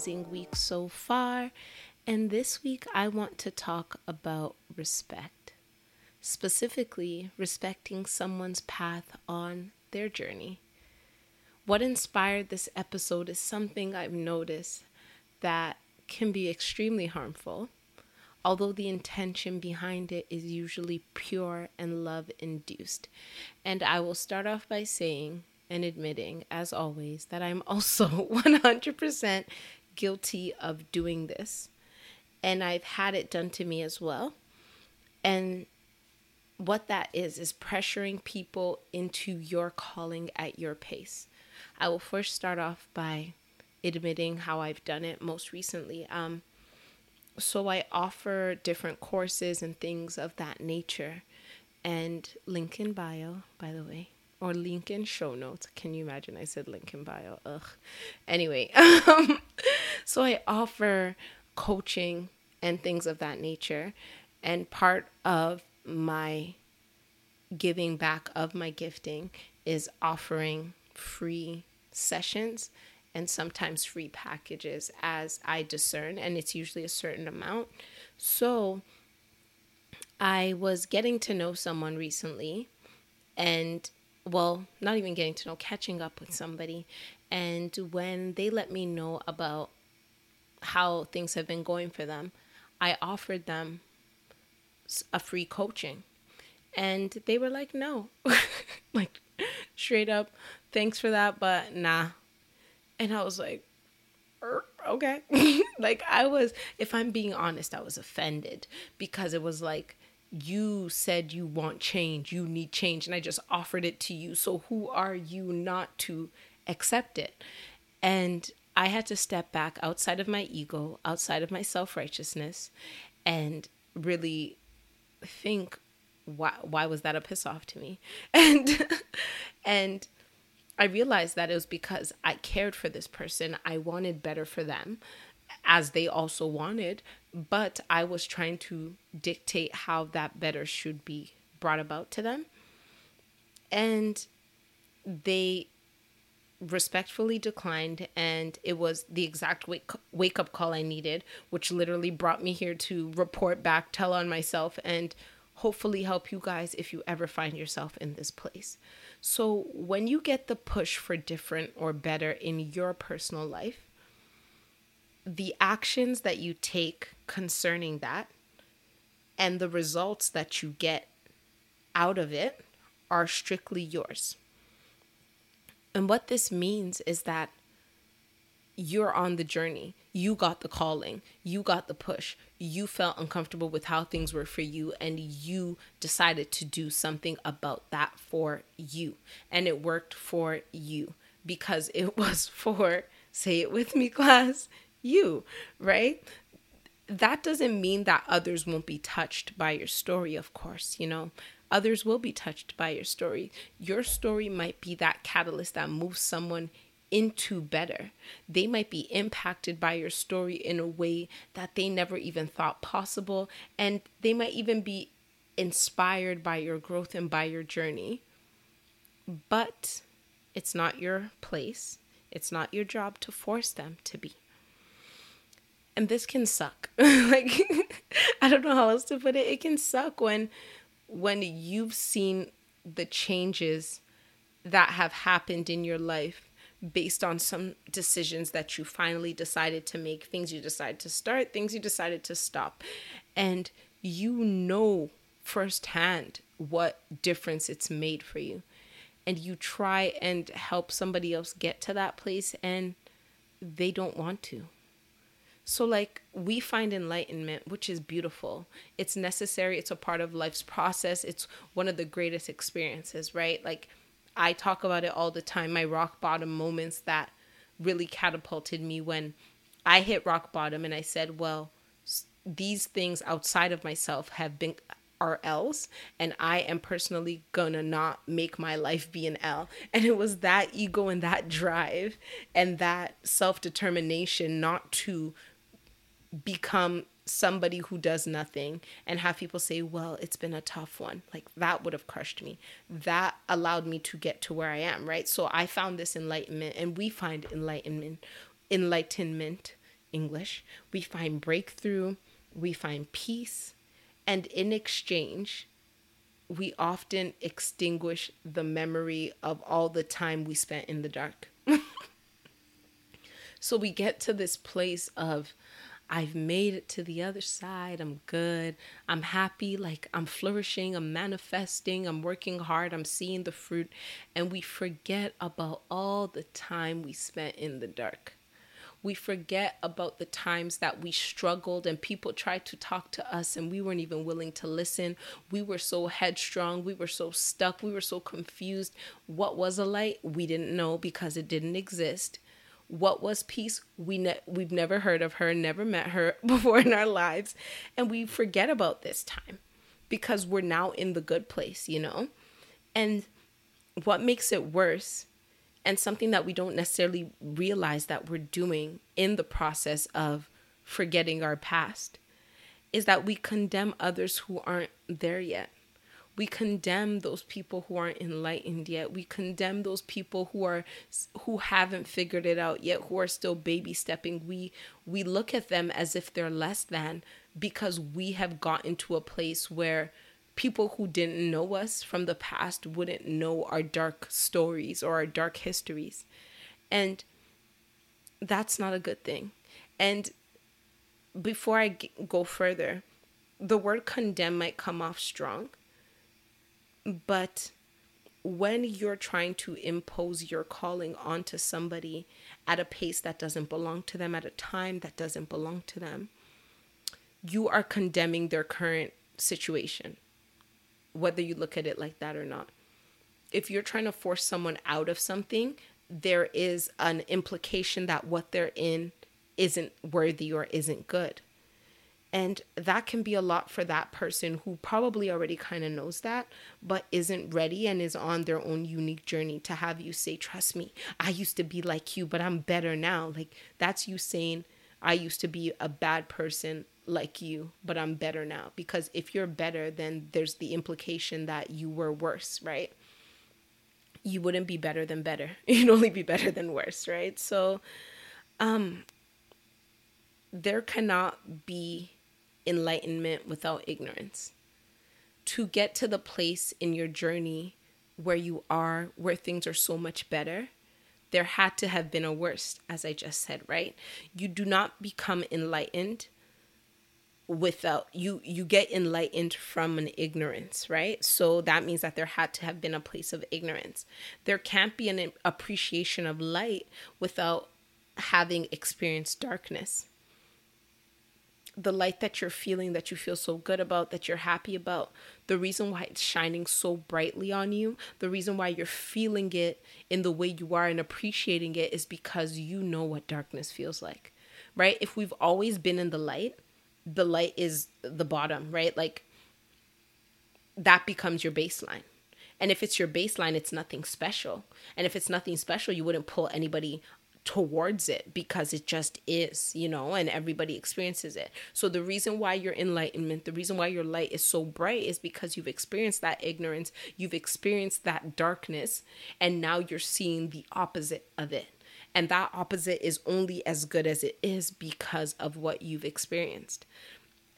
amazing week so far. And this week, I want to talk about respect, specifically, respecting someone's path on their journey. What inspired this episode is something I've noticed that can be extremely harmful, although the intention behind it is usually pure and love induced. And I will start off by saying and admitting, as always, that I'm also 100% guilty of doing this. And I've had it done to me as well. And what that is, is pressuring people into your calling at your pace. I will first start off by admitting how I've done it most recently. Um, so I offer different courses and things of that nature. And link in bio, by the way, or link in show notes. Can you imagine? I said link in bio. Ugh. Anyway, um, so I offer coaching and things of that nature. And part of my giving back of my gifting is offering free sessions and sometimes free packages as I discern, and it's usually a certain amount. So I was getting to know someone recently, and well, not even getting to know, catching up with somebody. And when they let me know about how things have been going for them, I offered them a free coaching. And they were like, no, like straight up, thanks for that, but nah. And I was like, er, okay. like, I was, if I'm being honest, I was offended because it was like, you said you want change, you need change, and I just offered it to you. So, who are you not to accept it? And I had to step back outside of my ego, outside of my self righteousness, and really think why why was that a piss off to me and and i realized that it was because i cared for this person i wanted better for them as they also wanted but i was trying to dictate how that better should be brought about to them and they respectfully declined and it was the exact wake, wake up call I needed which literally brought me here to report back tell on myself and hopefully help you guys if you ever find yourself in this place. So, when you get the push for different or better in your personal life, the actions that you take concerning that and the results that you get out of it are strictly yours. And what this means is that you're on the journey. You got the calling. You got the push. You felt uncomfortable with how things were for you, and you decided to do something about that for you. And it worked for you because it was for, say it with me, class, you, right? That doesn't mean that others won't be touched by your story, of course, you know. Others will be touched by your story. Your story might be that catalyst that moves someone into better. They might be impacted by your story in a way that they never even thought possible, and they might even be inspired by your growth and by your journey. But it's not your place, it's not your job to force them to be. And this can suck. like I don't know how else to put it. It can suck when when you've seen the changes that have happened in your life based on some decisions that you finally decided to make, things you decided to start, things you decided to stop. And you know firsthand what difference it's made for you. And you try and help somebody else get to that place, and they don't want to. So, like, we find enlightenment, which is beautiful. It's necessary, it's a part of life's process, it's one of the greatest experiences, right? Like, I talk about it all the time my rock bottom moments that really catapulted me when I hit rock bottom and I said, well, these things outside of myself have been are L's and I am personally gonna not make my life be an L. And it was that ego and that drive and that self determination not to become somebody who does nothing and have people say, well, it's been a tough one. Like that would have crushed me. That allowed me to get to where I am, right? So I found this enlightenment and we find enlightenment, enlightenment, English. We find breakthrough, we find peace, and in exchange, we often extinguish the memory of all the time we spent in the dark. so we get to this place of I've made it to the other side. I'm good. I'm happy. Like I'm flourishing. I'm manifesting. I'm working hard. I'm seeing the fruit. And we forget about all the time we spent in the dark. We forget about the times that we struggled and people tried to talk to us and we weren't even willing to listen. We were so headstrong. We were so stuck. We were so confused. What was a light? We didn't know because it didn't exist what was peace? We ne- we've never heard of her never met her before in our lives. And we forget about this time because we're now in the good place you know? And what makes it worse and something that we don't necessarily realize that we're doing in the process of forgetting our past is that we condemn others who aren't there yet we condemn those people who aren't enlightened yet. We condemn those people who are who haven't figured it out yet who are still baby stepping. We we look at them as if they're less than because we have gotten to a place where people who didn't know us from the past wouldn't know our dark stories or our dark histories. And that's not a good thing. And before I go further the word condemn might come off strong but when you're trying to impose your calling onto somebody at a pace that doesn't belong to them, at a time that doesn't belong to them, you are condemning their current situation, whether you look at it like that or not. If you're trying to force someone out of something, there is an implication that what they're in isn't worthy or isn't good. And that can be a lot for that person who probably already kind of knows that, but isn't ready and is on their own unique journey to have you say, Trust me, I used to be like you, but I'm better now. Like, that's you saying, I used to be a bad person like you, but I'm better now. Because if you're better, then there's the implication that you were worse, right? You wouldn't be better than better. You'd only be better than worse, right? So, um, there cannot be enlightenment without ignorance. To get to the place in your journey where you are, where things are so much better, there had to have been a worst, as I just said, right? You do not become enlightened without you you get enlightened from an ignorance right so that means that there had to have been a place of ignorance there can't be an appreciation of light without having experienced darkness the light that you're feeling that you feel so good about that you're happy about the reason why it's shining so brightly on you the reason why you're feeling it in the way you are and appreciating it is because you know what darkness feels like right? If we've always been in the light the light is the bottom right? Like that becomes your baseline. And if it's your baseline it's nothing special. And if it's nothing special you wouldn't pull anybody towards it because it just is, you know, and everybody experiences it. So the reason why your enlightenment, the reason why your light is so bright is because you've experienced that ignorance, you've experienced that darkness, and now you're seeing the opposite of it. And that opposite is only as good as it is because of what you've experienced.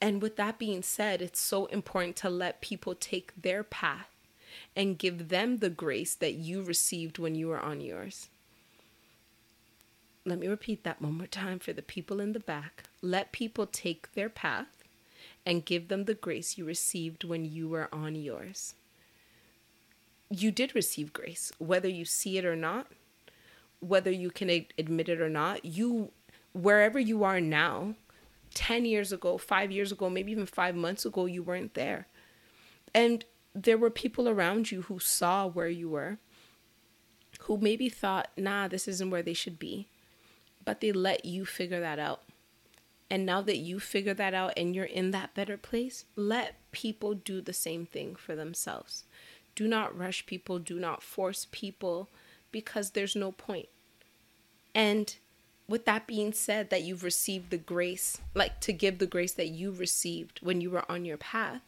And with that being said, it's so important to let people take their path and give them the grace that you received when you were on yours. Let me repeat that one more time for the people in the back. Let people take their path and give them the grace you received when you were on yours. You did receive grace, whether you see it or not, whether you can admit it or not. You, wherever you are now, 10 years ago, five years ago, maybe even five months ago, you weren't there. And there were people around you who saw where you were, who maybe thought, nah, this isn't where they should be but they let you figure that out. And now that you figure that out and you're in that better place, let people do the same thing for themselves. Do not rush people, do not force people because there's no point. And with that being said, that you've received the grace, like to give the grace that you received when you were on your path,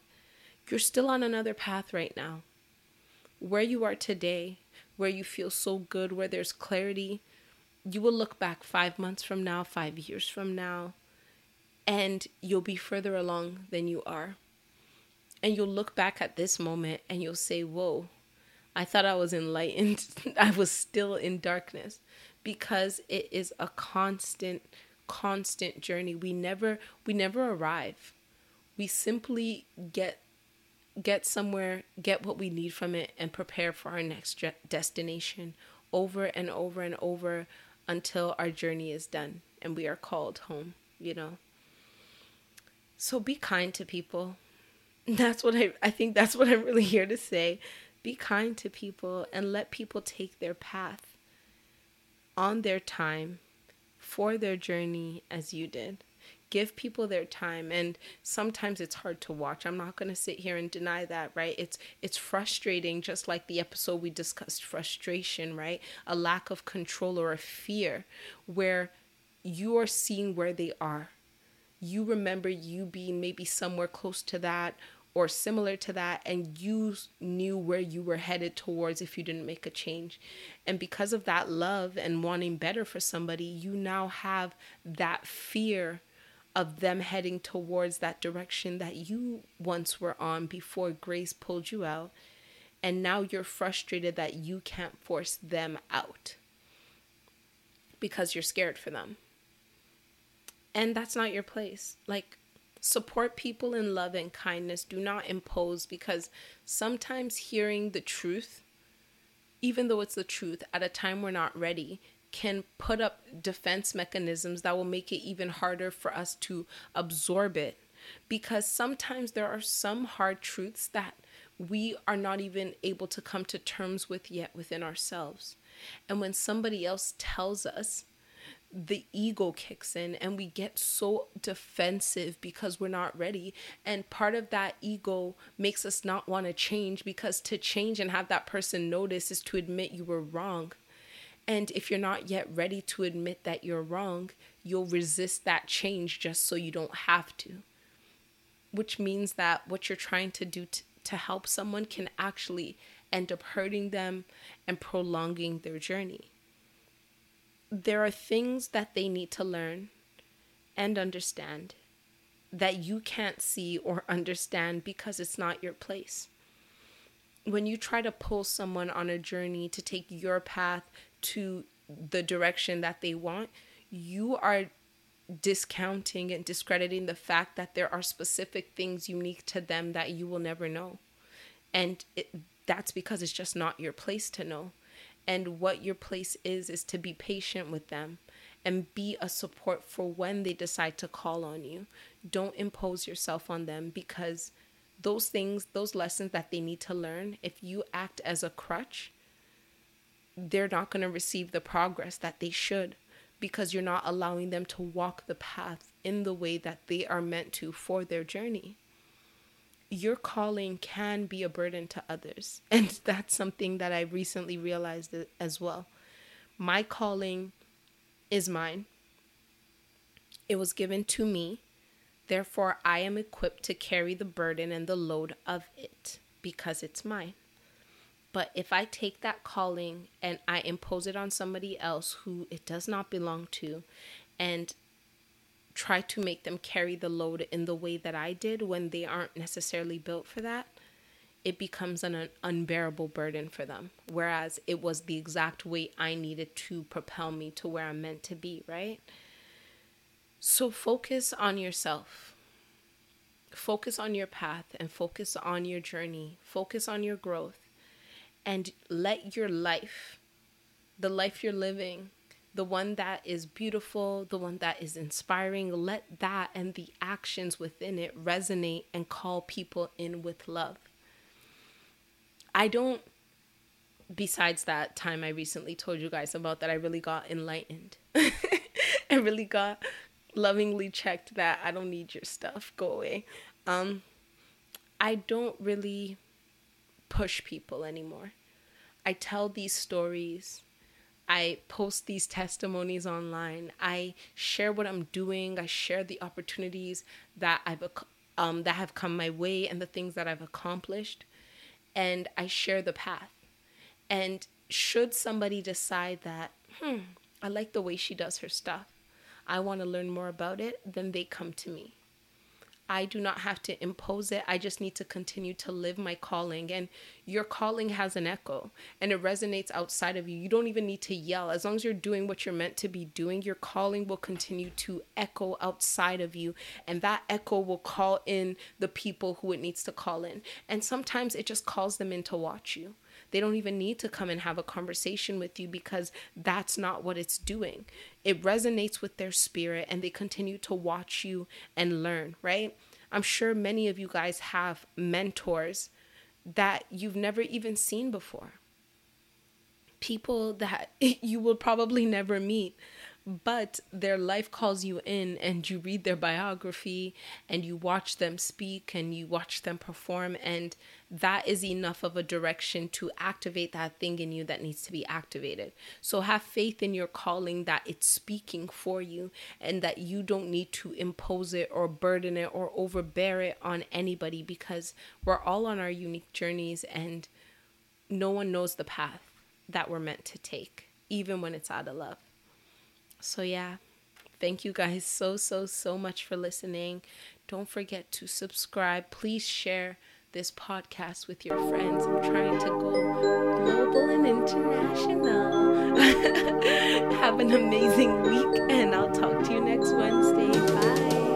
you're still on another path right now. Where you are today, where you feel so good, where there's clarity, you will look back five months from now, five years from now, and you'll be further along than you are. And you'll look back at this moment and you'll say, Whoa, I thought I was enlightened. I was still in darkness because it is a constant constant journey. We never we never arrive. We simply get get somewhere, get what we need from it and prepare for our next destination over and over and over until our journey is done and we are called home, you know. So be kind to people. That's what I I think that's what I'm really here to say. Be kind to people and let people take their path on their time for their journey as you did. Give people their time and sometimes it's hard to watch. I'm not going to sit here and deny that, right? It's it's frustrating just like the episode we discussed frustration, right? A lack of control or a fear where you are seeing where they are. You remember you being maybe somewhere close to that or similar to that and you knew where you were headed towards if you didn't make a change and because of that love and wanting better for somebody you now have that fear of them heading towards that direction that you once were on before grace pulled you out. And now you're frustrated that you can't force them out because you're scared for them. And that's not your place. Like Support people in love and kindness. Do not impose because sometimes hearing the truth, even though it's the truth, at a time we're not ready, can put up defense mechanisms that will make it even harder for us to absorb it. Because sometimes there are some hard truths that we are not even able to come to terms with yet within ourselves. And when somebody else tells us, the ego kicks in and we get so defensive because we're not ready. And part of that ego makes us not want to change because to change and have that person notice is to admit you were wrong. And if you're not yet ready to admit that you're wrong, you'll resist that change just so you don't have to. Which means that what you're trying to do to, to help someone can actually end up hurting them and prolonging their journey there are things that they need to learn and understand that you can't see or understand because it's not your place. When you try to pull someone on a journey to take your path to the direction that they want, you are discounting and discrediting the fact that there are specific things unique to them that you will never know. And it, that's because it's just not your place to know. And what your place is, is to be patient with them and be a support for when they decide to call on you. Don't impose yourself on them because those things, those lessons that they need to learn, if you act as a crutch, they're not going to receive the progress that they should because you're not allowing them to walk the path in the way that they are meant to for their journey your calling can be a burden to others. And that's something that I recently realized as well. My calling is mine, it was given to me. Therefore, I am equipped to carry the burden and the load of it because it's mine. But if I take that calling and I impose it on somebody else who it does not belong to, and try to make them carry the load in the way that I did when they aren't necessarily built for that, it becomes an unbearable burden for them. Whereas it was the exact weight I needed to propel me to where I'm meant to be, right? So focus on yourself. Focus on your path and focus on your journey. Focus on your growth. And let your life, the life you're living, the one that is beautiful, the one that is inspiring, let that and the actions within it resonate and call people in with love. I don't, besides that time I recently told you guys about that, I really got enlightened. I really got lovingly checked that I don't need your stuff, go away. Um, I don't really push people anymore. I tell these stories I post these testimonies online. I share what I'm doing. I share the opportunities that I've um, that have come my way and the things that I've accomplished, and I share the path. And should somebody decide that, hmm, I like the way she does her stuff, I want to learn more about it, then they come to me. I do not have to impose it. I just need to continue to live my calling. And your calling has an echo and it resonates outside of you. You don't even need to yell. As long as you're doing what you're meant to be doing, your calling will continue to echo outside of you. And that echo will call in the people who it needs to call in. And sometimes it just calls them in to watch you. They don't even need to come and have a conversation with you because that's not what it's doing. It resonates with their spirit and they continue to watch you and learn, right? I'm sure many of you guys have mentors that you've never even seen before. People that you will probably never meet but their life calls you in and you read their biography and you watch them speak and you watch them perform and that is enough of a direction to activate that thing in you that needs to be activated so have faith in your calling that it's speaking for you and that you don't need to impose it or burden it or overbear it on anybody because we're all on our unique journeys and no one knows the path that we're meant to take even when it's out of love so, yeah, thank you guys so, so, so much for listening. Don't forget to subscribe. Please share this podcast with your friends. I'm trying to go global and international. Have an amazing week, and I'll talk to you next Wednesday. Bye.